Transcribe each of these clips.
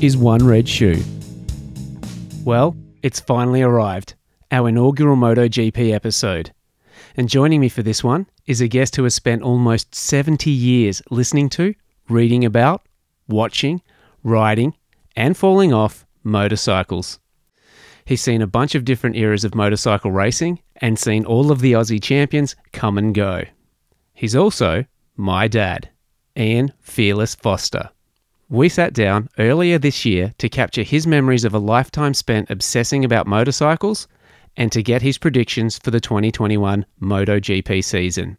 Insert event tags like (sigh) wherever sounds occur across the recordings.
Is One Red Shoe. Well, it's finally arrived, our inaugural MotoGP episode. And joining me for this one is a guest who has spent almost 70 years listening to, reading about, watching, riding, and falling off motorcycles. He's seen a bunch of different eras of motorcycle racing and seen all of the Aussie champions come and go. He's also my dad, Ian Fearless Foster. We sat down earlier this year to capture his memories of a lifetime spent obsessing about motorcycles and to get his predictions for the 2021 MotoGP season.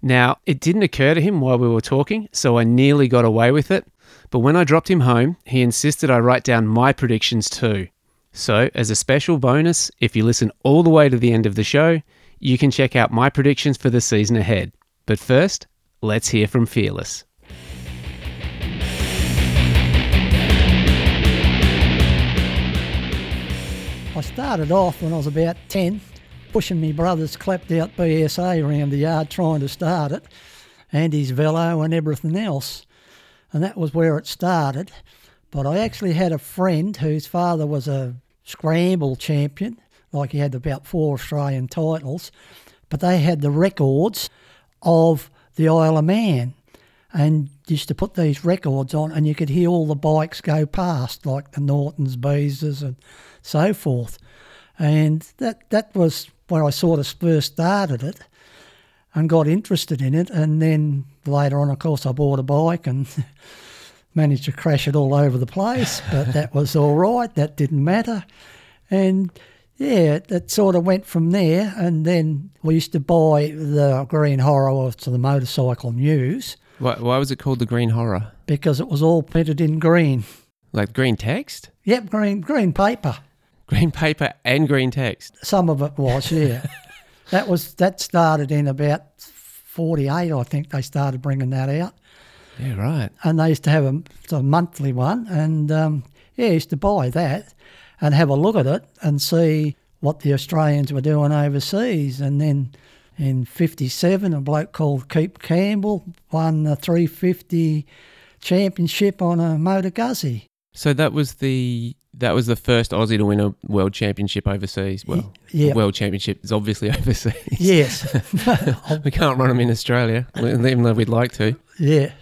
Now, it didn't occur to him while we were talking, so I nearly got away with it, but when I dropped him home, he insisted I write down my predictions too. So, as a special bonus, if you listen all the way to the end of the show, you can check out my predictions for the season ahead. But first, let's hear from Fearless. I started off when I was about 10, pushing my brother's clapped out BSA around the yard trying to start it, and his velo and everything else. And that was where it started. But I actually had a friend whose father was a scramble champion, like he had about four Australian titles, but they had the records of the Isle of Man and used to put these records on and you could hear all the bikes go past, like the Nortons, Beezers and so forth. And that, that was where I sort of first started it and got interested in it. And then later on, of course, I bought a bike and (laughs) managed to crash it all over the place, (laughs) but that was all right. That didn't matter. And yeah, it sort of went from there. And then we used to buy the Green Horror to the Motorcycle News Why, why was it called the Green Horror? because it was all printed in green. Like green text? Yep, green green paper. Green paper and green text. Some of it was, yeah. (laughs) that was that started in about forty eight, I think. They started bringing that out, Yeah, right. and they used to have a, a monthly one, and um, yeah, used to buy that and have a look at it and see what the Australians were doing overseas, and then. In '57, a bloke called Keith Campbell won the 350 championship on a Moto Guzzi. So that was the that was the first Aussie to win a world championship overseas. Well, yeah. world championship is obviously (laughs) overseas. Yes, (laughs) we can't run them in Australia, even though we'd like to. yeah,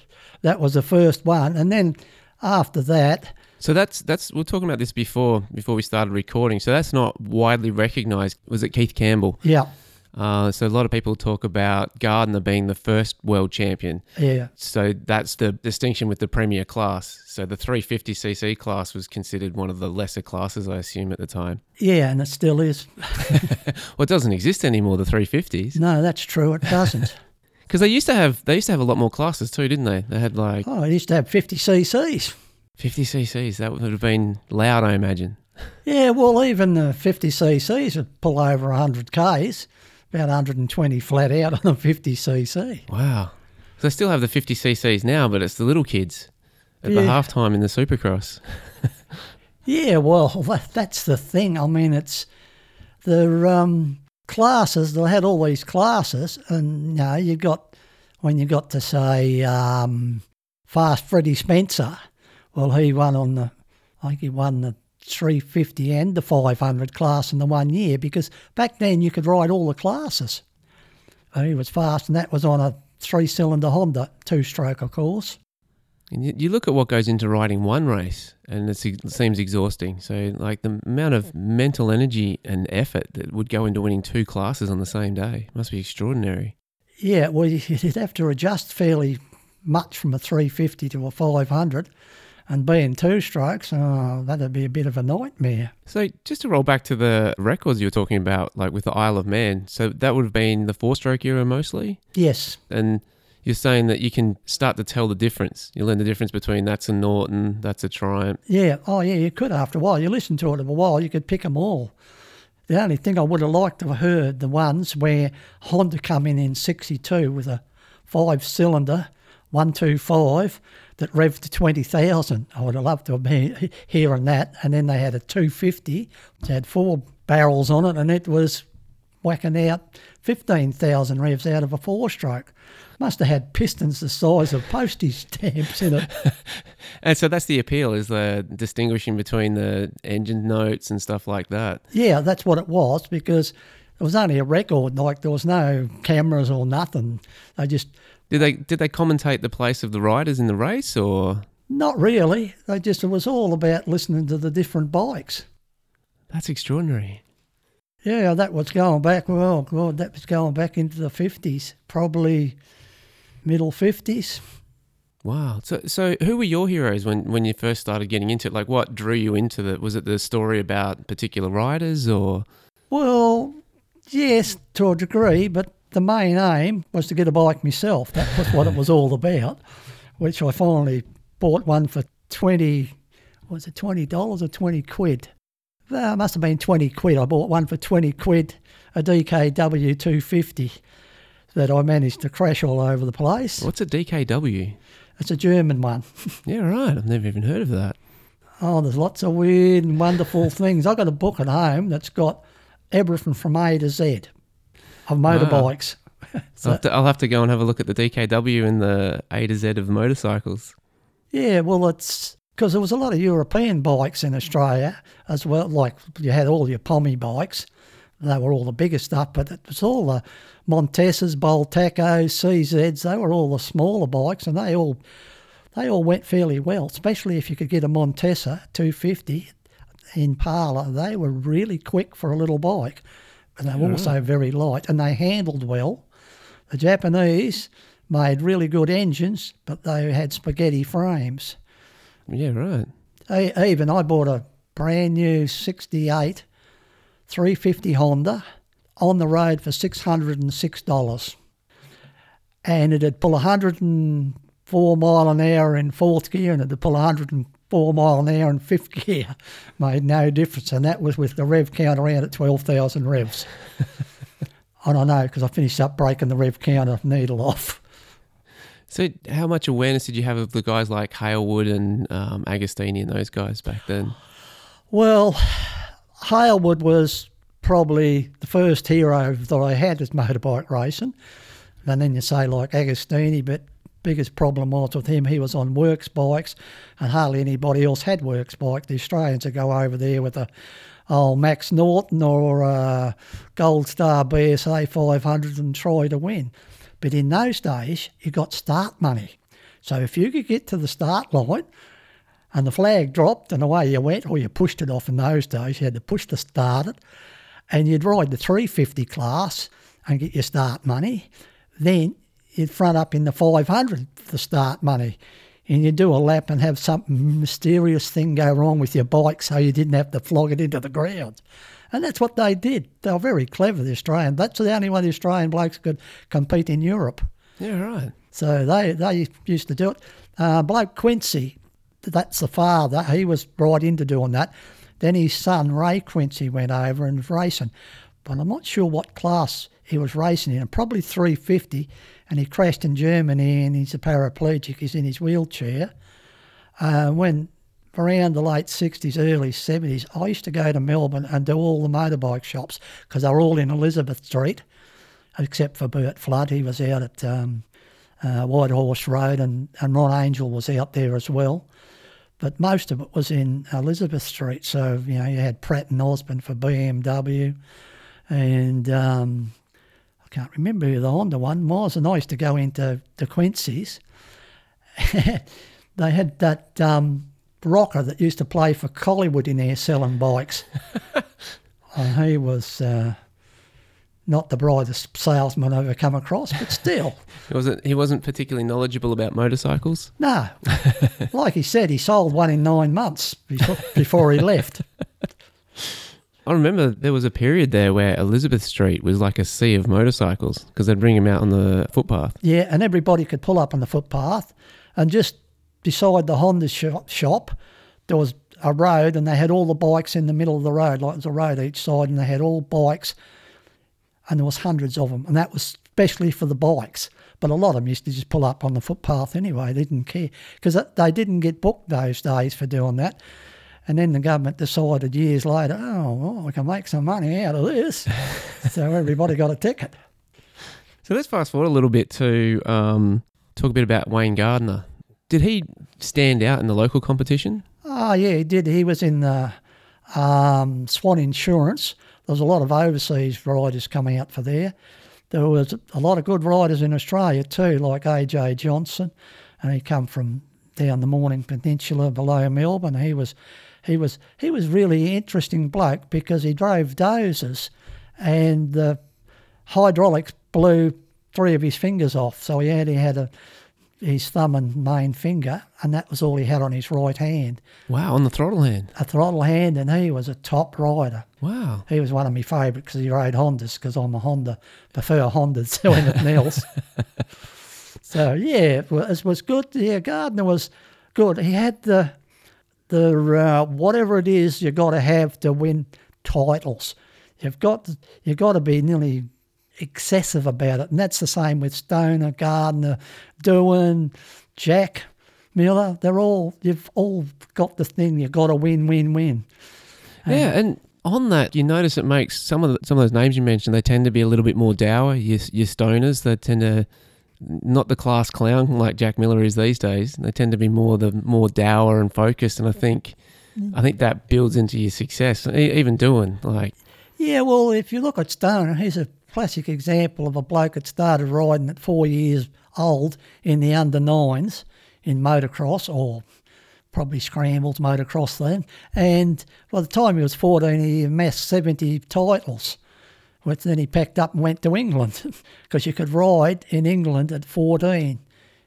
that was the first one, and then after that, So that's that's we are talking about this before before we started recording. So that's not widely recognised. Was it Keith Campbell? yeah, Uh, so a lot of people talk about Gardner being the first world champion. yeah, So that's the distinction with the premier class. So the 350cc class was considered one of the lesser classes, I assume, at the time. yeah, and it still is. (laughs) (laughs) Well, it doesn't exist anymore, the 350s, No, that's true. It doesn't. (laughs) because they used to have they used to have a lot more classes too, didn't they? They had like oh, it used to have 50 cc's. 50cc's. That would have been loud, I imagine. Yeah, well, even the 50 cc's would pull over 100 k's, about 120 flat out on a 50 cc. Wow. So they still have the 50cc's now, but it's the little kids at the Yeah. halftime in the Supercross. Yeah, well, (laughs) that, that's the thing. I mean, it's the um, classes. They had all these classes, and you know, you got when you got to say um, Fast Freddie Spencer. Well, he won on the, I think he won the 350 and the 500 class in the one year because back then you could ride all the classes. And he was fast, and that was on a three-cylinder Honda, two-stroke, of course. And you look at what goes into riding one race, and it seems exhausting. So, like the amount of mental energy and effort that would go into winning two classes on the same day must be extraordinary. Yeah, well, (laughs) you'd have to adjust fairly much from a 350 to a 500, and being two strokes, oh, uh, that'd be a bit of a nightmare. So, just to roll back to the records you were talking about, like with the Isle of Man, so that would have been the four stroke era mostly. Yes, And you're saying that you can start to tell the difference. You learn the difference between that's a Norton, that's a Triumph. yeah, oh yeah, you could after a while. You listen to it for a while, you could pick them all. The only thing I would have liked to have heard the ones where Honda come in in 62 with a five cylinder 125 that revved to 20,000. I would have loved to have been hearing that. And then they had a 250 which had four barrels on it and it was whacking out 15,000 revs out of a four stroke. Must have had pistons the size of postage stamps in it. (laughs) and so that's the appeal, is the distinguishing between the engine notes and stuff like that. Yeah, that's what it was because it was only a record. Like there was no cameras or nothing. They just did they did they commentate the place of the riders in the race or not really. They just it was all about listening to the different bikes. That's extraordinary. Yeah, that was going back. Well, God, that was going back into the fifties, probably middle fifties. Wow. So, so who were your heroes when, when you first started getting into it? Like, what drew you into it? Was it the story about particular riders, or? Well, yes, to a degree, but the main aim was to get a bike myself. That was what it was all about. Which I finally bought one for twenty. Was it twenty dollars or twenty quid? Well, it must have been twenty quid. I bought one for twenty quid, a DKW two fifty that I managed to crash all over the place. What's a DKW? It's a German one. (laughs) yeah, right. I've never even heard of that. Oh, there's lots of weird and wonderful (laughs) things. I've got a book at home that's got everything from A to Z of motorbikes. (laughs) so, I'll, have to, I'll have to go and have a look at the DKW and the A to Z of motorcycles. Yeah, well, it's because there was a lot of European bikes in Australia as well. Like you had all your Pommy bikes, they were all the bigger stuff, but it was all the Montesas, Bultacos, CZs. They were all the smaller bikes, and they all they all went fairly well. Especially if you could get a Montesa 250 Impala. They were really quick for a little bike, but they were yeah. also mm. very light, and they handled well. The Japanese made really good engines, but they had spaghetti frames. Yeah, right. Even I bought a brand new 68 350 Honda on the road for $606. And it'd pull 104 mile an hour in fourth gear and it'd pull 104 mile an hour in fifth gear. Made no difference. And that was with the rev count around at 12,000 revs. (laughs) And I know because I finished up breaking the rev counter needle off. So, how much awareness did you have of the guys like Hailwood and um, Agostini and those guys back then? Well, Hailwood was probably the first hero that I had as motorbike racing. And then you say like Agostini, but biggest problem was with him, he was on works bikes and hardly anybody else had works bike. The Australians would go over there with a old Manx Norton or a Gold Star BSA 500 and try to win. But in those days, you got start money. So if you could get to the start line and the flag dropped and away you went, or you pushed it off in those days. You had to push to start it, and you'd ride the 350 class and get your start money. Then you'd front up in the 500 for start money, and you'd do a lap and have some mysterious thing go wrong with your bike so you didn't have to flog it into the ground. And that's what they did. They were very clever, the Australian. That's the only way the Australian blokes could compete in Europe. Yeah, right. So they, they used to do it. Uh, bloke Quincy, that's the father. He was brought into doing that. Then his son Ray Quincy went over and was racing, but I'm not sure what class he was racing in. Probably 350, and he crashed in Germany, and he's a paraplegic. He's in his wheelchair. Uh, when around the late 60s, early 70s, I used to go to Melbourne and do all the motorbike shops because they were all in Elizabeth Street, except for Bert Flood. He was out at um, uh, White Horse Road, and, and Ron Angel was out there as well but most of it was in Elizabeth Street. So you know you had Pratt and Osborne for BMW, and um, can't remember who the Honda one was. And I used to go into the Quincy's. (laughs) they had that um, rocker that used to play for Collingwood in there selling bikes. (laughs) and he was. Uh, not the brightest salesman I've ever come across, but still. (laughs) he wasn't he wasn't particularly knowledgeable about motorcycles? No. like he said, he sold one in nine months before, before he left. I remember there was a period there where Elizabeth Street was like a sea of motorcycles because they'd bring them out on the footpath. Yeah, and everybody could pull up on the footpath and just beside the Honda shop, there was a road and they had all the bikes in the middle of the road, like there's a road each side, and they had all bikes and there was hundreds of them, and that was especially for the bikes. But a lot of them used to just pull up on the footpath anyway. They didn't care because they didn't get booked those days for doing that. And then the government decided years later, oh, well, we can make some money out of this. (laughs) so everybody got a ticket. So let's fast forward a little bit to um, talk a bit about Wayne Gardner. Did he stand out in the local competition? Oh, yeah, he did. He was in the um, Swan Insurance. There was a lot of overseas riders coming out for there. There was a lot of good riders in Australia too, like AJ Johnson, and he come from down the Mornington Peninsula below Melbourne. He was, he was, he was really interesting bloke because he drove dozers, and the hydraulics blew three of his fingers off. So he only had a his thumb and main finger, and that was all he had on his right hand. Wow, on the throttle hand. A throttle hand, and he was a top rider. Wow. He was one of my favourite because he rode Hondas because I'm a Honda, prefer Hondas (laughs) to anything else. (laughs) so yeah, it was, it was good. Yeah, Gardner was good. He had the the uh, whatever it is you've got to have to win titles. You've got you've got to be nearly excessive about it. And that's the same with Stoner, Gardner, Doohan, Jack, Miller. They're all, you've all got the thing, you've got to win, win, win. Yeah, and on that, you notice it makes some of the, some of those names you mentioned. They tend to be a little bit more dour. Your, your stoners, they tend to not the class clown like Jack Miller is these days. They tend to be more the more dour and focused. And I think, mm. I think that builds into your success. Even doing like, yeah. Well, if you look at Stoner, he's a classic example of a bloke that started riding at four years old in the under nines in motocross or probably scrambles motocross then. And by the time he was 14, he amassed 70 titles, which then he packed up and went to England (laughs) because you could ride in England at 14.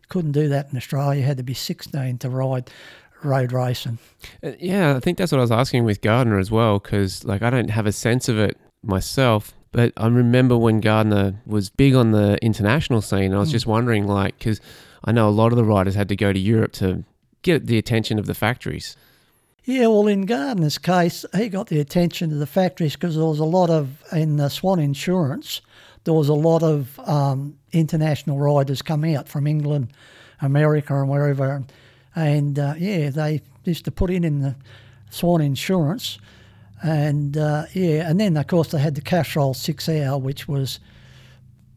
Couldn't do that in Australia. You had to be 16 to ride road racing. Uh, yeah, I think that's what I was asking with Gardner as well because like I don't have a sense of it myself but I remember when Gardner was big on the international scene, I was mm. just wondering, like, because I know a lot of the riders had to go to Europe to get the attention of the factories. Yeah, well, in Gardner's case, he got the attention of the factories because there was a lot of, in the Swan Insurance, there was a lot of um, international riders come out from England, America, and wherever. And uh, yeah, they used to put in in the Swan Insurance and uh, yeah, and then of course they had the Castrol Six Hour, which was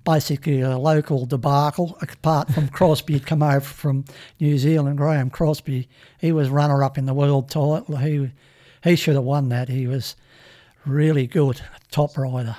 basically a local debacle. Apart from Crosby had come over from New Zealand, Graeme Crosby, he was runner up in the world title. He he should have won that. He was really good, top rider.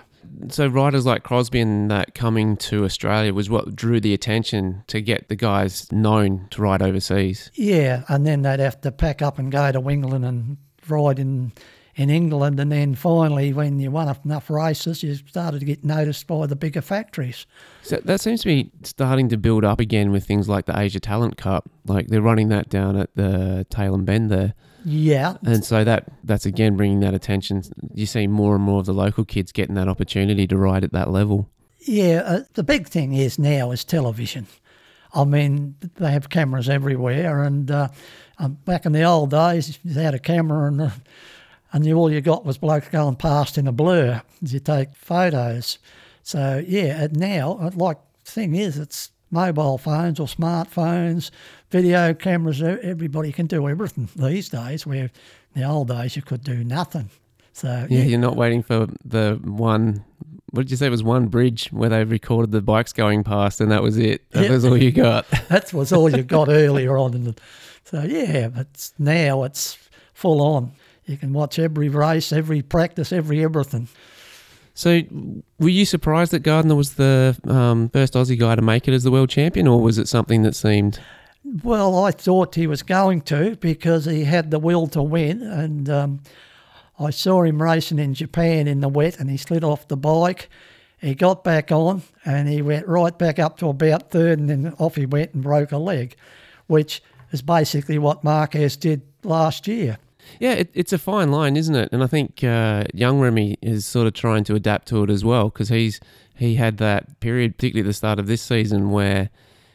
So riders like Crosby and that coming to Australia was what drew the attention to get the guys known to ride overseas. Yeah, and then they'd have to pack up and go to England and ride in in England, and then finally, when you won enough races, you started to get noticed by the bigger factories. So that seems to be starting to build up again with things like the Asia Talent Cup. Like they're running that down at the Tailem Bend there. Yeah, and so that that's again bringing that attention. You see more and more of the local kids getting that opportunity to ride at that level. Yeah, uh, the big thing is now is television. I mean, they have cameras everywhere, and uh, um, back in the old days, you had a camera and. And you, all you got was blokes going past in a blur as you take photos. So yeah, now uh, like thing is, it's mobile phones or smartphones, video cameras. Everybody can do everything these days. Where in the old days you could do nothing. So yeah, yeah. you're not waiting for the one. What did you say? It was one bridge where they recorded the bikes going past, and that was it. That yeah. was all you got. (laughs) that was all you got earlier on. So yeah, but now it's full on. You can watch every race, every practice, every everything. So, were you surprised that Gardner was the um, first Aussie guy to make it as the world champion, or was it something that seemed? Well, I thought he was going to because he had the will to win, and um, I saw him racing in Japan in the wet, and he slid off the bike. He got back on, and he went right back up to about third, and then off he went and broke a leg, which is basically what Marquez did last year. Yeah, it, it's a fine line, isn't it? And I think uh, young Remy is sort of trying to adapt to it as well because he's he had that period, particularly at the start of this season, where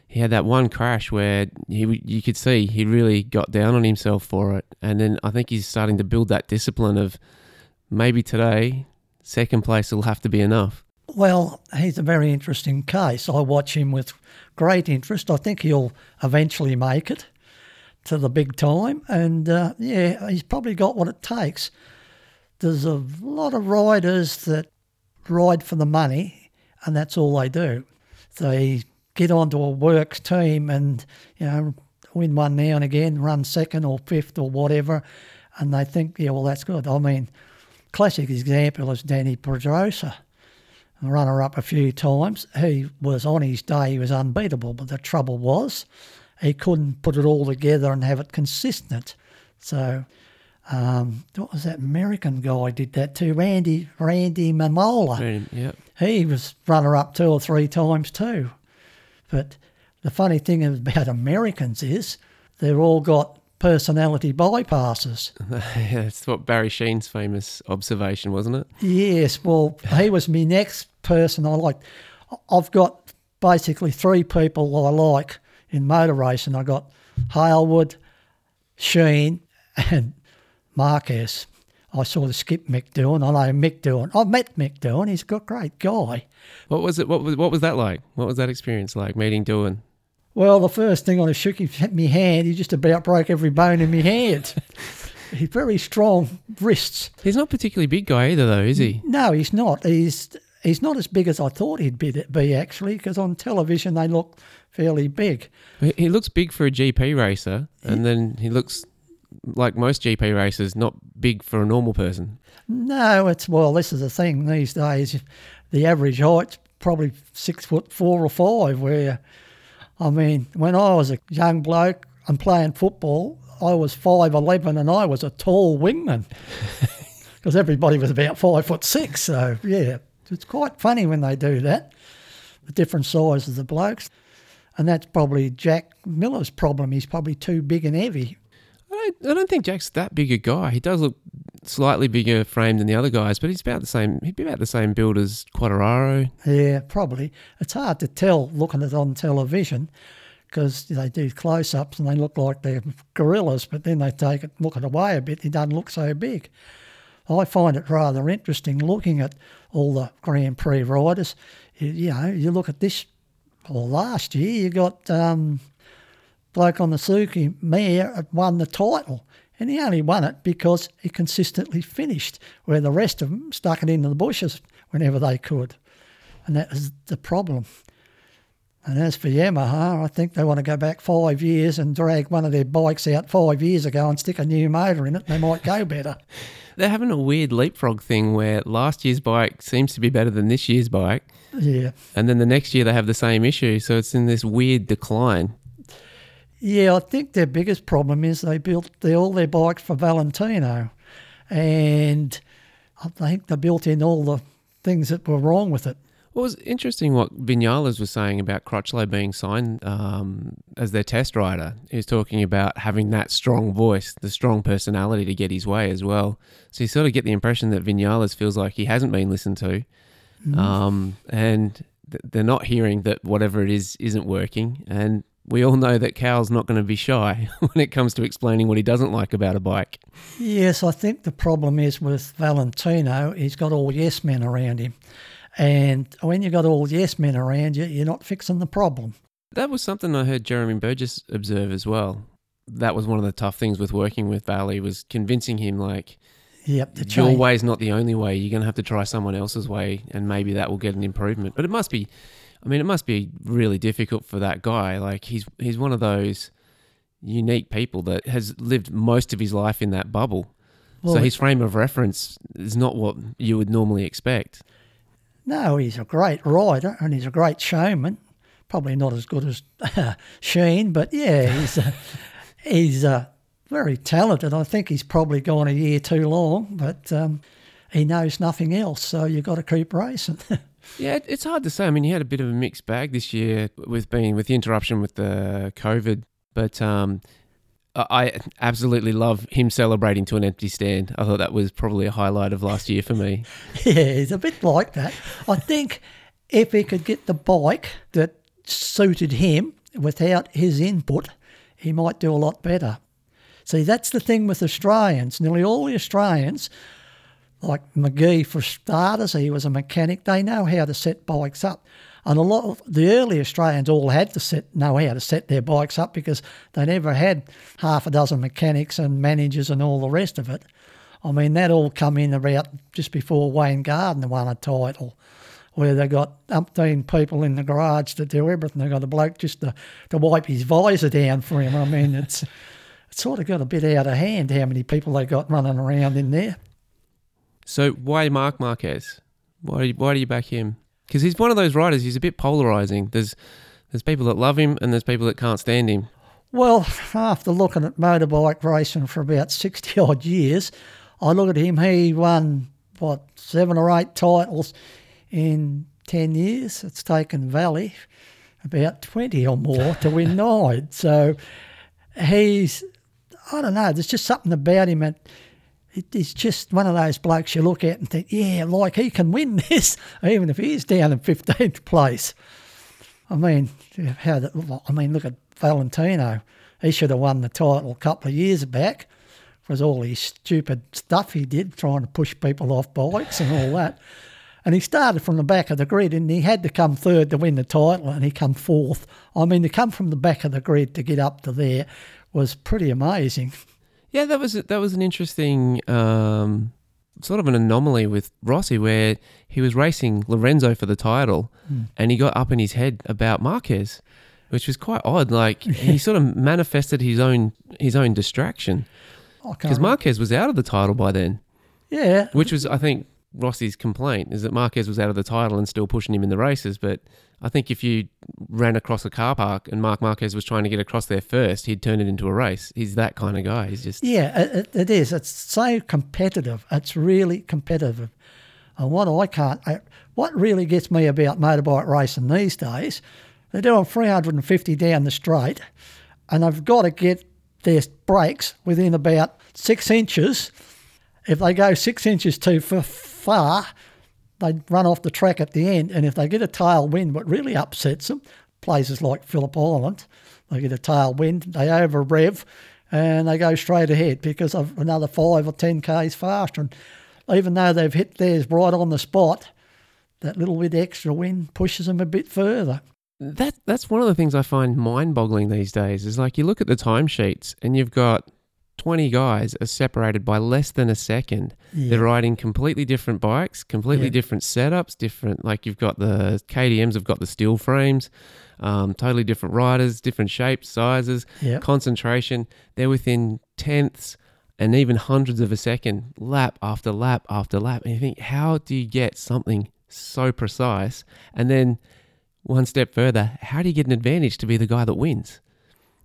he had that one crash where he you could see he really got down on himself for it, and then I think he's starting to build that discipline of maybe today second place will have to be enough. Well, he's a very interesting case. I watch him with great interest. I think he'll eventually make it to the big time, and uh, yeah, he's probably got what it takes. There's a lot of riders that ride for the money, and that's all they do. They get onto a works team and you know win one now and again, run second or fifth or whatever, and they think, yeah, well, that's good. I mean, classic example is Dani Pedrosa, runner up a few times. He was on his day, he was unbeatable, but the trouble was he couldn't put it all together and have it consistent. So, um, what was that American guy did that too? Randy Randy Mamola. Yep. He was runner up two or three times too. But the funny thing (laughs) about Americans is they've all got personality bypasses. (laughs) yeah, that's what Barry Sheene's famous observation, wasn't it? Yes, well, he was my next person I like. I've got basically three people I like in motor racing. I got Hailwood, Sheene, and Marquez. I saw the skip Mick Doohan. I know Mick Doohan. I met Mick Doohan. He's a great guy. What was it? What was what was that like? What was that experience like meeting Doohan? Well, the first thing I shook him at my hand, he just about broke every bone in my hand. (laughs) he's very strong wrists. He's not particularly big guy either, though, is he? No, he's not. He's he's not as big as I thought he'd be, be actually, because on television they look fairly big. He looks big for a GP racer, and then he looks like most GP racers, not big for a normal person. No, it's well. This is the thing these days. The average height's probably six foot four or five. Where, I mean, when I was a young bloke and playing football, I was five eleven and I was a tall wingman (laughs) because everybody was about five foot six. So yeah, it's quite funny when they do that. The different sizes of the blokes, and that's probably Jack Miller's problem. He's probably too big and heavy. I don't, I don't think Jack's that big a guy. He does look slightly bigger frame than the other guys, but he's about the same. He'd be about the same build as Quartararo. Yeah, probably. It's hard to tell looking at it on television because they do close-ups and they look like they're gorillas, but then they take it, look it away a bit. He doesn't look so big. I find it rather interesting looking at all the Grand Prix riders. You, you know, you look at this. Well, last year you got um, bloke on the Suzuki had won the title. And he only won it because he consistently finished, where the rest of them stuck it into the bushes whenever they could. And that was the problem. And as for Yamaha, I think they want to go back five years and drag one of their bikes out five years ago and stick a new motor in it. They might go better. (laughs) They're having a weird leapfrog thing where last year's bike seems to be better than this year's bike. Yeah. And then the next year they have the same issue. So it's in this weird decline. Yeah, I think their biggest problem is they built the, all their bikes for Valentino, and I think they built in all the things that were wrong with it. Well, it was interesting what Vinales was saying about Crutchlow being signed um, as their test rider. He was talking about having that strong voice, the strong personality to get his way as well. So you sort of get the impression that Vinales feels like he hasn't been listened to, mm. um, and th- they're not hearing that whatever it is isn't working. And we all know that Cal's not going to be shy (laughs) when it comes to explaining what he doesn't like about a bike. Yes, I think the problem is with Valentino, he's got all yes men around him. And when you've got all the yes men around you, you're not fixing the problem. That was something I heard Jeremy Burgess observe as well. That was one of the tough things with working with Valley was convincing him like, Yep, the your way's not the only way. You're going to have to try someone else's way, and maybe that will get an improvement. But it must be I mean, it must be really difficult for that guy. Like he's he's one of those unique people that has lived most of his life in that bubble. Well, so his frame of reference is not what you would normally expect. No, he's a great rider and he's a great showman. Probably not as good as uh, (laughs) Sheene, but yeah, he's uh, (laughs) he's uh, very talented. I think he's probably gone a year too long, but um, he knows nothing else. So you've got to keep racing. (laughs) Yeah, it's hard to say. I mean, he had a bit of a mixed bag this year with being with the interruption with the COVID, but um, I absolutely love him celebrating to an empty stand. I thought that was probably a highlight of last year for me. (laughs) yeah, he's a bit like that. I think if he could get the bike that suited him without his input, he might do a lot better. See, that's the thing with Australians. Nearly all the Australians like Magee, for starters, he was a mechanic. They know how to set bikes up. And a lot of the early Australians all had to set, know how to set their bikes up because they never had half a dozen mechanics and managers and all the rest of it. I mean, that all come in about just before Wayne Gardner won a title, where they got umpteen people in the garage to do everything. They got a bloke just to, to wipe his visor down for him. I mean, it's (laughs) it sort of got a bit out of hand how many people they got running around in there. So why Marc Marquez? Why why do you back him? Because he's one of those riders. He's a bit polarizing. There's there's people that love him and there's people that can't stand him. Well, after looking at motorbike racing for about sixty odd years, I look at him. He won what seven or eight titles in ten years. It's taken Valley about twenty or more to win (laughs) nine. So he's I don't know. There's just something about him that he's just one of those blokes you look at and think, yeah, like he can win this, (laughs) even if he's down in 15th place. I mean, how I mean, look at Valentino. He should have won the title a couple of years back for all his stupid stuff he did, trying to push people off bikes and all that. And he started from the back of the grid and he had to come third to win the title and he come fourth. I mean, to come from the back of the grid to get up to there was pretty amazing. Yeah, that was that was an interesting um, sort of an anomaly with Rossi, where he was racing Lorenzo for the title, mm. and he got up in his head about Marquez, which was quite odd. Like he (laughs) sort of manifested his own his own distraction because Marquez was out of the title by then. Yeah, which was I think Rossi's complaint is that Marquez was out of the title and still pushing him in the races, but I think if you ran across a car park and Marc Marquez was trying to get across there first, he'd turn it into a race. He's that kind of guy. He's just yeah, it, it is. It's so competitive. It's really competitive. And what I can't, I, what really gets me about motorbike racing these days, they're doing 350 down the straight, and they've got to get their brakes within about six inches. If they go six inches too far, they run off the track at the end, and if they get a tailwind, what really upsets them, places like Phillip Island, they get a tailwind, they over rev, and they go straight ahead because of another five or ten k's faster. And even though they've hit theirs right on the spot, that little bit extra wind pushes them a bit further. That that's one of the things I find mind-boggling these days. Is like you look at the timesheets and you've got 20 guys are separated by less than a second. Yeah. They're riding completely different bikes, completely yeah. different setups, different, like you've got the KTMs have got the steel frames, um, totally different riders, different shapes, sizes, yeah. concentration. They're within tenths and even hundreds of a second, lap after lap after lap. And you think, how do you get something so precise? And then one step further, how do you get an advantage to be the guy that wins?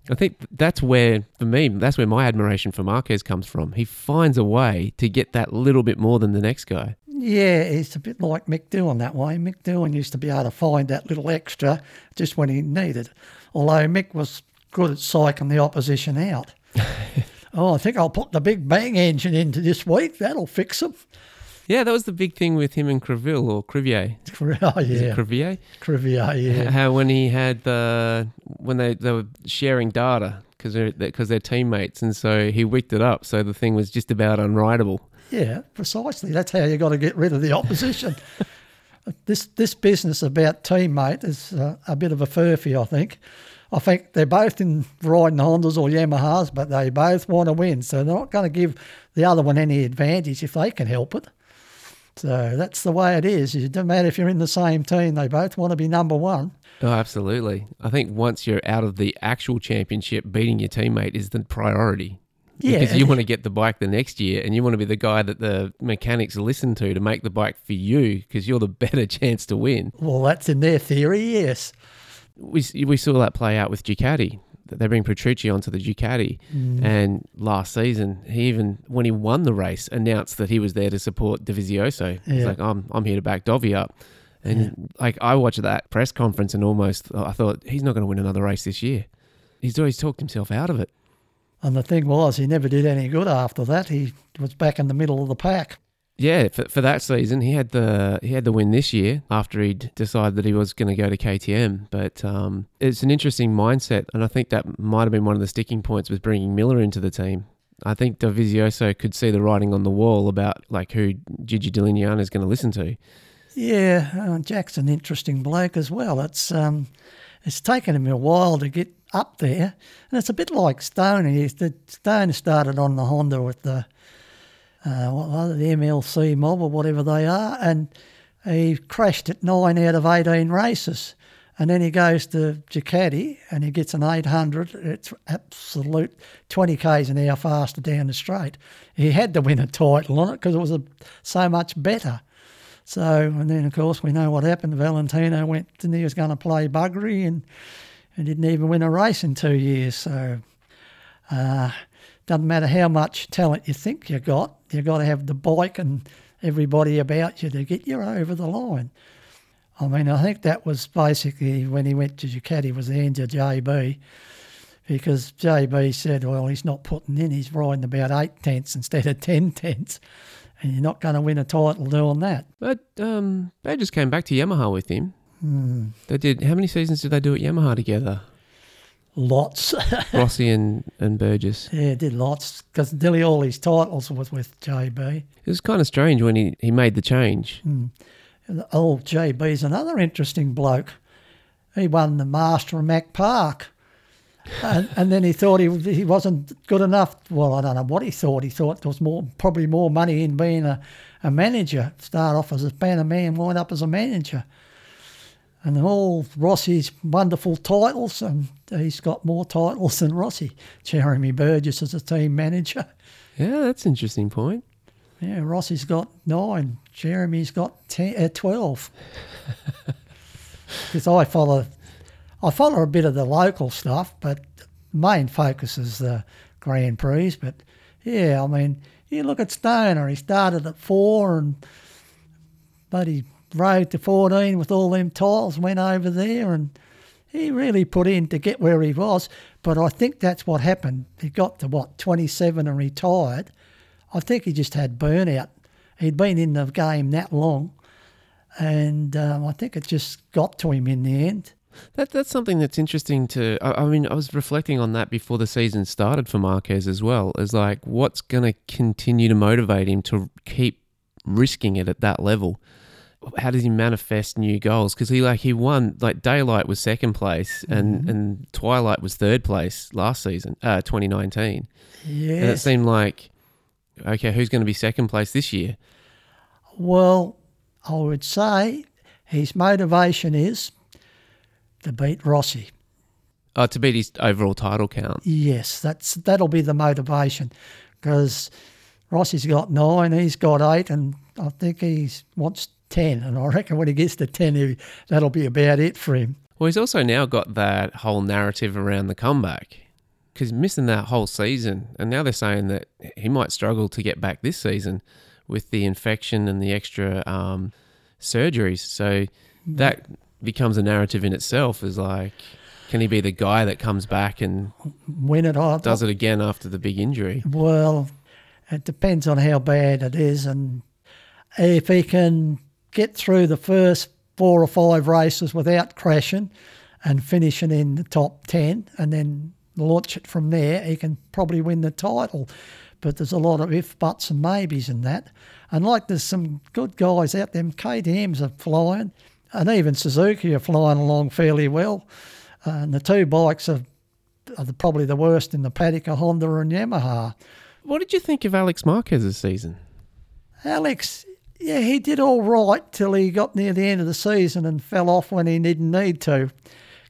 I think that's where, for me, that's where my admiration for Marquez comes from. He finds a way to get that little bit more than the next guy. Yeah, it's a bit like Mick Doohan that way. Mick Doohan used to be able to find that little extra just when he needed. Although Mick was good at psyching the opposition out. (laughs) oh, I think I'll put the big bang engine into this week. That'll fix them. Yeah, that was the big thing with him and Creville or Crivier. Oh (laughs) yeah, Crivier. Crivier, yeah. How when he had the when they they were sharing data because they're because they're teammates, and so he wicked it up. So the thing was just about unrideable. Yeah, precisely. That's how you got to get rid of the (laughs) opposition. this this business about teammate is uh, a bit of a furphy, I think. I think they're both in riding Hondas or Yamahas, but they both want to win, so they're not going to give the other one any advantage if they can help it. So that's the way it is. It doesn't matter if you're in the same team, they both want to be number one. Oh, absolutely. I think once you're out of the actual championship, beating your teammate is the priority. Yeah. Because you want to get the bike the next year and you want to be the guy that the mechanics listen to to make the bike for you because you're the (laughs) better chance to win. Well, that's in their theory, yes. We, we saw that play out with Ducati they bring Petrucci onto the Ducati. Mm. And last season, he even when he won the race, announced that he was there to support Dovizioso. Yeah. He's like, I'm I'm here to back Dovi up. And yeah. like I watched that press conference and almost I thought he's not going to win another race this year. He's always talked himself out of it. And the thing was, he never did any good after that. He was back in the middle of the pack yeah, for, for that season, he had the he had the win this year after he'd decided that he was going to go to KTM. But um, it's an interesting mindset, and I think that might have been one of the sticking points with bringing Miller into the team. I think Dovizioso could see the writing on the wall about like who Gigi Dall'Igna is going to listen to. Yeah, uh, Jack's an interesting bloke as well. It's um, it's taken him a while to get up there, and it's a bit like Stoney. The Stone started on the Honda with the uh, what was it, the MLC mob or whatever they are, and he crashed at nine out of eighteen races. And then he goes to Ducati and he gets an 800. It's absolute 20 k's an hour faster down the straight. He had to win a title on it because it was a, so much better. So, and then of course we know what happened. Valentino went and he was going to play buggery and, and didn't even win a race in two years. So, uh, doesn't matter how much talent you think you got, you've got to have the bike and everybody about you to get you over the line. I mean, I think that was basically when he went to Ducati was the end of JB because JB said, well, he's not putting in, he's riding about eight tenths instead of ten tenths, and you're not going to win a title doing that. But um, they just came back to Yamaha with him. They did. How many seasons did they do at Yamaha together? Lots. Rossi (laughs) and, and Burgess. yeah, did lots because nearly all his titles was with JB. It was kind of strange when he, he made the change. And Old JB's another interesting bloke. He won the Master of Mac Park. and, and then he thought he he wasn't good enough. Well, I don't know what he thought. He thought there was more, probably more money in being a, a manager. Start off as a banner man, wind up as a manager. And all Rossi's wonderful titles, and he's got more titles than Rossi. Jeremy Burgess as a team manager. Yeah, that's an interesting point. Yeah, Rossi's got nine. Jeremy's got ten, uh, twelve. (laughs) Because I follow, I follow a bit of the local stuff, but main focus is the Grand Prix. But yeah, I mean, you look at Stoner. He started at four, and but he rode to fourteen with all them titles. Went over there, and he really put in to get where he was. But I think that's what happened. He got to what twenty-seven and retired. I think he just had burnout. He'd been in the game that long, and um, I think it just got to him in the end. That that's something that's interesting to. I, I mean, I was reflecting on that before the season started for Marquez as well. Is like what's going to continue to motivate him to keep risking it at that level. How does he manifest new goals? Because he like he won like Daylight was second place and and Twilight was third place last season, uh, 2019, and it seemed like okay, who's going to be second place this year? Well, I would say his motivation is to beat Rossi. Oh, to beat his overall title count. Yes, that's that'll be the motivation, because Rossi's got nine, he's got eight, and I think he wants ten. And I reckon when he gets to ten, he, that'll be about it for him. Well, he's also now got that whole narrative around the comeback because he's missing that whole season, and now they're saying that he might struggle to get back this season with the infection and the extra um, surgeries. So that becomes a narrative in itself. Is like, can he be the guy that comes back and Win it, I does it again after the big injury? Well, it depends on how bad it is, and if he can get through the first four or five races without crashing and finishing in the top ten, and then launch it from there, he can probably win the title. But there's a lot of if, buts, and maybes in that. And like there's some good guys out there, KTM's are flying, and even Suzuki are flying along fairly well. and the two bikes are, are the, probably the worst in the paddock are Honda and Yamaha. What did you think of Alex Marquez's season? Alex, yeah, he did all right till he got near the end of the season and fell off when he didn't need to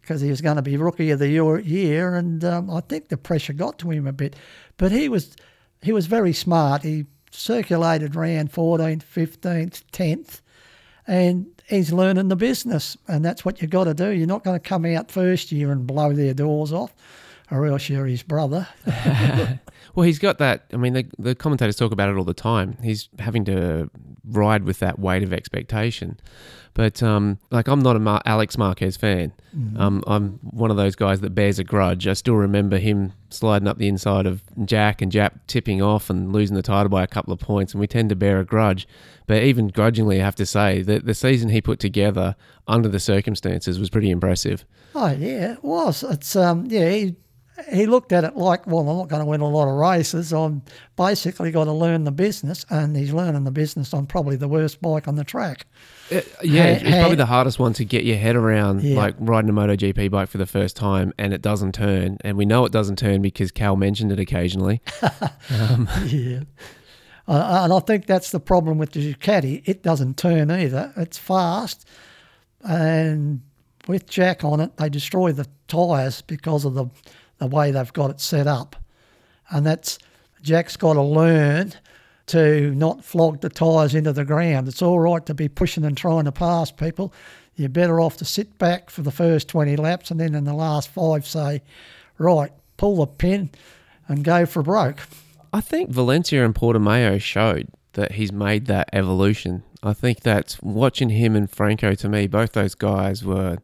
because he was going to be rookie of the year- and um, I think the pressure got to him a bit. But he was he was very smart. He circulated round 14th, 15th, 10th, and he's learning the business, and that's what you've got to do. You're not going to come out first year and blow their doors off, or else you're his brother. (laughs) (laughs) Well, he's got that. I mean, the, the commentators talk about it all the time. He's having to ride with that weight of expectation. But um, like, I'm not a Mar- Alex Marquez fan. Um, I'm one of those guys that bears a grudge. I still remember him sliding up the inside of Jack and Jap tipping off and losing the title by a couple of points, and we tend to bear a grudge. But even grudgingly, I have to say that the season he put together under the circumstances was pretty impressive. Oh yeah, it was. It's um yeah, he, he looked at it like, well, I'm not going to win a lot of races. I'm basically got to learn the business, and he's learning the business on probably the worst bike on the track. Uh, yeah, Ha- it's probably the hardest one to get your head around, Yeah. like riding a MotoGP bike for the first time, and it doesn't turn. And we know it doesn't turn because Cal mentioned it occasionally. (laughs) yeah. Uh, and I think that's the problem with the Ducati. It doesn't turn either. It's fast, and with Jack on it, they destroy the tyres because of the the way they've got it set up, and that's Jack's got to learn to not flog the tyres into the ground. It's all right to be pushing and trying to pass people. You're better off to sit back for the first 20 laps and then in the last five say, right, pull the pin and go for broke. I think Valencia and Portimao showed that he's made that evolution. I think that's watching him and Franco to me, both those guys were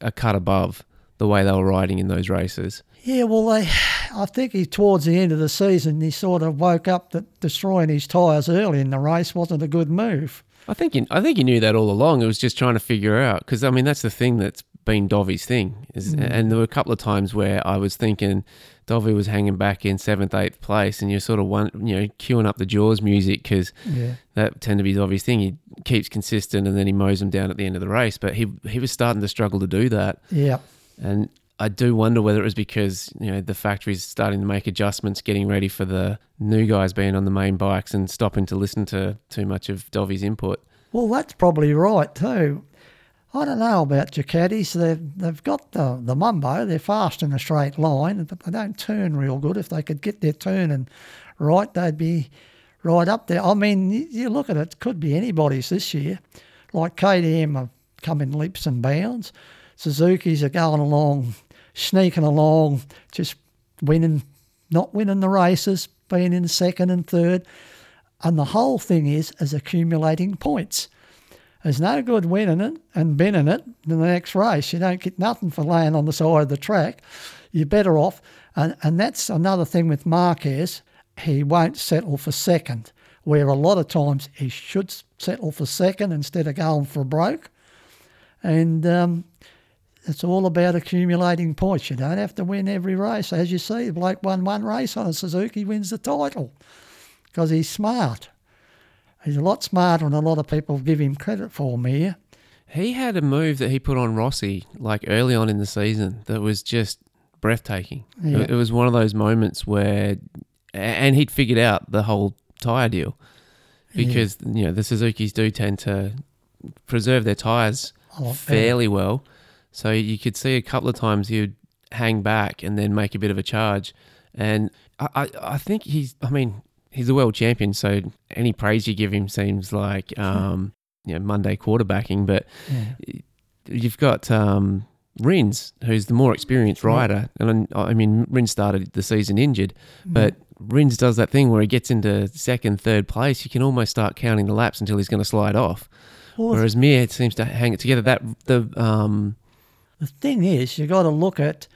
a cut above the way they were riding in those races. Yeah, well, they, I think he towards the end of the season he sort of woke up that destroying his tyres early in the race wasn't a good move. I think he, I think he knew that all along. It was just trying to figure out because I mean that's the thing that's been Dovi's thing. Is, mm. And there were a couple of times where I was thinking Dovi was hanging back in seventh, eighth place, and you're sort of one, you know, queuing up the Jaws music because Yeah. that tend to be Dovi's thing. He keeps consistent and then he mows them down at the end of the race. But he he was starting to struggle to do that, Yeah. and I do wonder whether it was because you know the factory's starting to make adjustments, getting ready for the new guys being on the main bikes and stopping to listen to too much of Dovi's input. Well, that's probably right too. I don't know about Ducatis. They've, they've got the, the Mumbo. They're fast in a straight line, but they don't turn real good. If they could get their turning right, they'd be right up there. I mean, you, look at it, it could be anybody's this year. Like KTM have come in leaps and bounds. Suzuki's are going along, sneaking along, just winning, not winning the races, being in second and third. And the whole thing is is accumulating points. There's no good winning it and binning it in the next race. You don't get nothing for laying on the side of the track. You're better off. And, and that's another thing with Marquez. He won't settle for second, where a lot of times he should settle for second instead of going for broke. And um, it's all about accumulating points. You don't have to win every race. As you see, the bloke won one race on a Suzuki, wins the title because he's smart. He's a lot smarter than a lot of people give him credit for, Mir. He had a move that he put on Rossi like early on in the season that was just breathtaking. It- Yeah. It was one of those moments where, and he'd figured out the whole tire deal because you know the Suzuki's do tend to preserve their better. fairly well. So you could see a couple of times he'd hang back and then make a bit of a charge. And I, I, I think he's, I mean, he's a world champion. So any praise you give him seems like, um, you know, Monday quarterbacking. But Yeah. you've got um, Rins, who's the more experienced rider. And I I mean, Rins started the season injured, but Rins does that thing where he gets into second, third place. You can almost start counting the laps until he's going to slide off. Whereas Mir seems to hang it together. That the um, The thing is, you've got to look at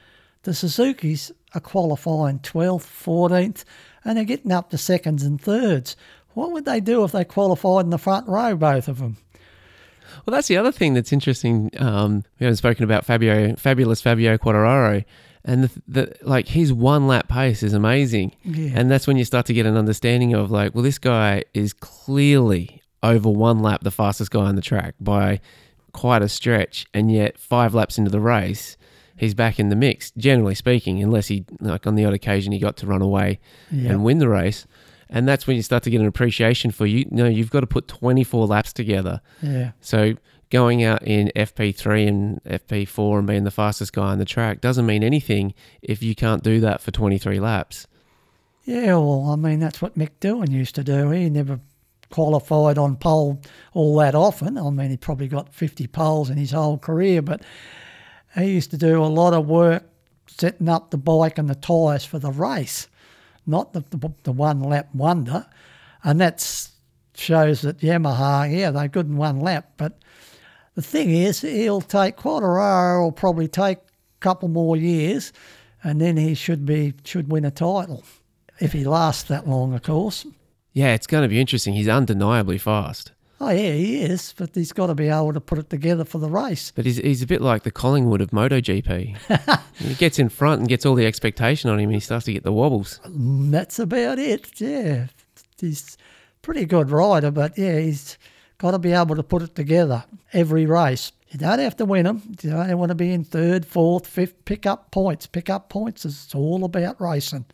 the Suzuki's are qualifying 12th, 14th, and they're getting up to seconds and thirds. What would they do if they qualified in the front row, both of them? Well, that's the other thing that's interesting. Um, we haven't spoken about Fabio, fabulous Fabio Quartararo, and the, the like his one lap pace is amazing, Yeah. and that's when you start to get an understanding of like, well, this guy is clearly over one lap the fastest guy on the track by quite a stretch, and yet five laps into the race, he's back in the mix. Generally speaking, unless he like on the odd occasion he got to run away Yeah. and win the race. And that's when you start to get an appreciation for you. No, you've got to put 24 laps together. Yeah. So going out in FP3 and FP4 and being the fastest guy on the track doesn't mean anything if you can't do that for 23 laps. Yeah, well, I mean, that's what Mick Doohan used to do. He never qualified on pole all that often. I mean, he probably got 50 poles in his whole career, but he used to do a lot of work setting up the bike and the tyres for the race, not the, the, the one lap wonder. And that shows that Yamaha, yeah, they're good in one lap, but the thing is, he'll take Quartararo will probably take a couple more years, and then he should be should win a title if he lasts that long, of course. Yeah, it's going to be interesting. He's undeniably fast. Oh yeah, he is, but he's got to be able to put it together for the race. But he's, he's a bit like the Collingwood of MotoGP. (laughs) he gets in front and gets all the expectation on him, and he starts to get the wobbles. Mm, That's about it. Yeah, he's pretty good rider, but yeah, he's got to be able to put it together every race. You don't have to win them. You don't want to be in third, fourth, fifth. Pick up points. Pick up points. It's all about racing.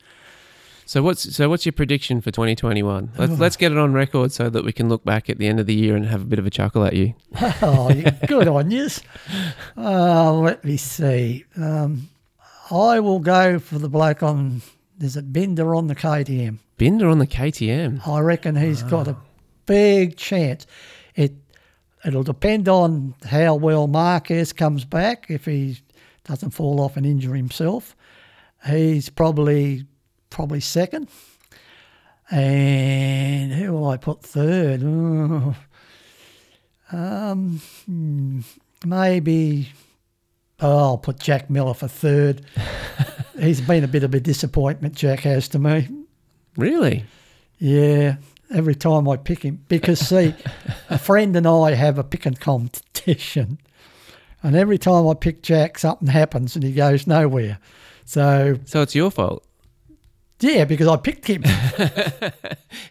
So what's so what's your prediction for 2021? Let's, let's get it on record so that we can look back at the end of the year and have a bit of a chuckle at you. (laughs) oh, good on you. Uh, let me see. Um, I will go for the bloke on. Is it Bender on the KTM? Bender on the KTM. I reckon he's got a big chance. It it'll depend on how well Marquez comes back. If he doesn't fall off and injure himself, he's probably probably second. And who will I put third? Ooh. Um, hmm, maybe. Oh, I'll put Jack Miller for third. (laughs) He's been a bit of a disappointment. Jack has to me. Really? Yeah, every time I pick him. Because, see, a (laughs) friend and I have a pick and competition. And every time I pick Jack, something happens and he goes nowhere. So, So it's your fault. Yeah, because I picked him. (laughs)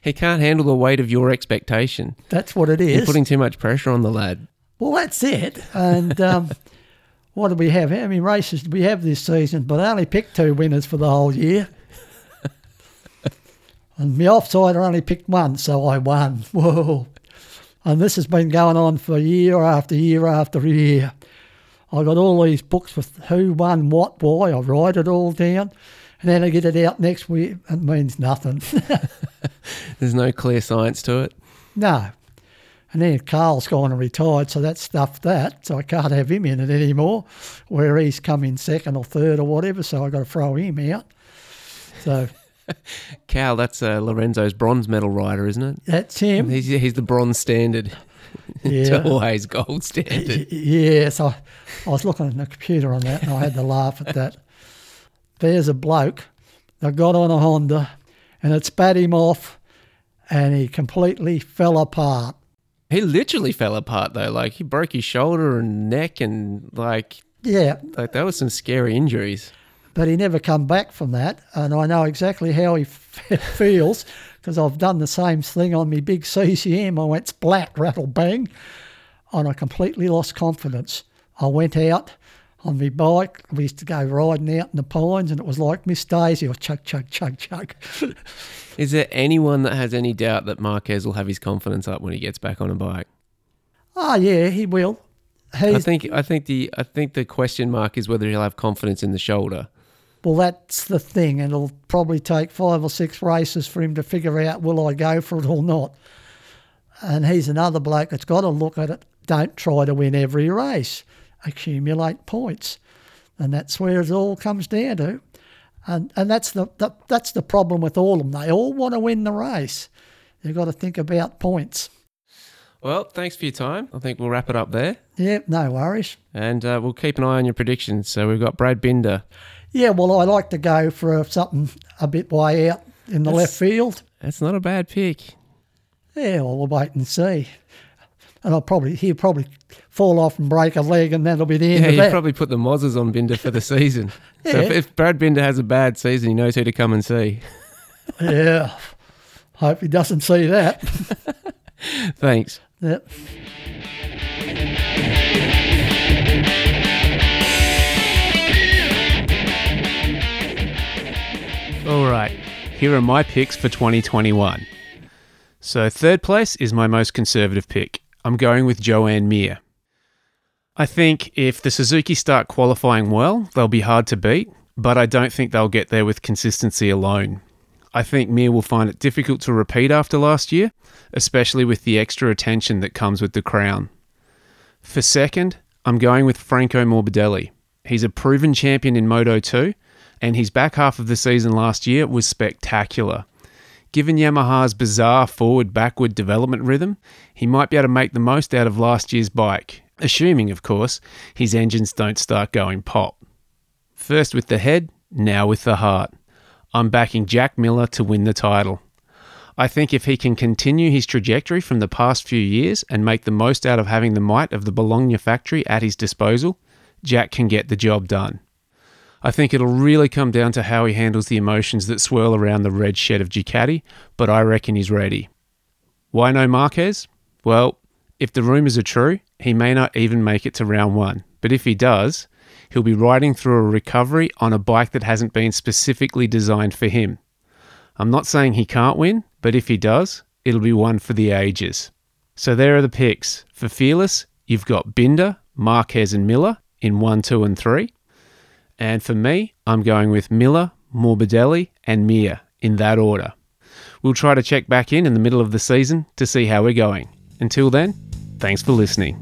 He can't handle the weight of your expectation. That's what it is. You're putting too much pressure on the lad. Well, that's it. And um, (laughs) what do we have? How many races do we have this season? But I only picked two winners for the whole year. (laughs) and my offside, I only picked one, so I won. Whoa. And this has been going on for year after year after year. I got all these books with who won what, why. I write it all down. And then I get it out next week. It means nothing. (laughs) There's no clear science to it. No. And then Cal's gone and retired, so that stuffed that. So I can't have him in it anymore, where he's come in second or third or whatever. So I've got to throw him out. So (laughs) Cal, that's uh, Lorenzo's bronze medal rider, isn't it? that's him. He's, he's the bronze standard. (laughs) Yeah. Always gold standard. Yes, I, I was looking at the computer on that and I had to laugh at that. There's a bloke that got on a Honda and it spat him off and he completely fell apart. He literally fell apart though. Like he broke his shoulder and neck, and like Yeah, like that was some scary injuries. but he never come back from that. And I know exactly how he f- (laughs) feels because I've done the same thing on my big CCM. I went splat, rattle, bang, and I completely lost confidence. I went out on my bike. We used to go riding out in the pines, and it was like Miss Daisy or chug, chug, chug, chug. (laughs) Is there anyone that has any doubt that Marquez will have his confidence up when he gets back on a bike? oh, yeah, he will. I think I think the I think the question mark is whether he'll have confidence in the shoulder. well, that's the thing, and it'll probably take five or six races for him to figure out will I go for it or not. And he's another bloke that's got to look at it. Don't try to win every race. Accumulate points, and that's where it all comes down to. And and that's the, the that's the problem with all of them. They all want to win the race. You've got to think about points. Well, thanks for your time. I think we'll wrap it up there, Yeah, no worries. and uh, we'll keep an eye on your predictions. So we've got Brad Binder. Yeah, well, I like to go for something a bit way out in the left field. That's not a bad pick. Yeah, well, we'll wait and see. And I'll probably he'll probably fall off and break a leg, and that'll be the end Yeah, of you that. probably put the Mozzers on Binder for the season. (laughs) So if, Yeah. if Brad Binder has a bad season, he knows who to come and see. yeah, hope he doesn't see that. (laughs) Thanks. Yep. All right, here are my picks for 2021. So, third place is my most conservative pick. I'm going with Joan Mir. I think if the Suzuki start qualifying well, they'll be hard to beat, but I don't think they'll get there with consistency alone. I think Mir will find it difficult to repeat after last year, especially with the extra attention that comes with the crown. For second, I'm going with Franco Morbidelli. He's a proven champion in Moto 2, and his back half of the season last year was spectacular. Given Yamaha's bizarre forward backward development rhythm, he might be able to make the most out of last year's bike, assuming, of course, his engines don't start going pop. First with the head, now with the heart. I'm backing Jack Miller to win the title. I think if he can continue his trajectory from the past few years and make the most out of having the might of the Bologna factory at his disposal, Jack can get the job done. I think it'll really come down to how he handles the emotions that swirl around the red shed of Ducati, but I reckon he's ready. Why no Marquez? Well, if the rumours are true, he may not even make it to round one, but if he does, he'll be riding through a recovery on a bike that hasn't been specifically designed for him. I'm not saying he can't win, but if he does, it'll be one for the ages. So there are the picks. For Fearless, you've got Binder, Marquez, and Miller in 1, 2, and 3. And for me, I'm going with Miller, Morbidelli, and Mir in that order. We'll try to check back in in the middle of the season to see how we're going. Until then, thanks for listening.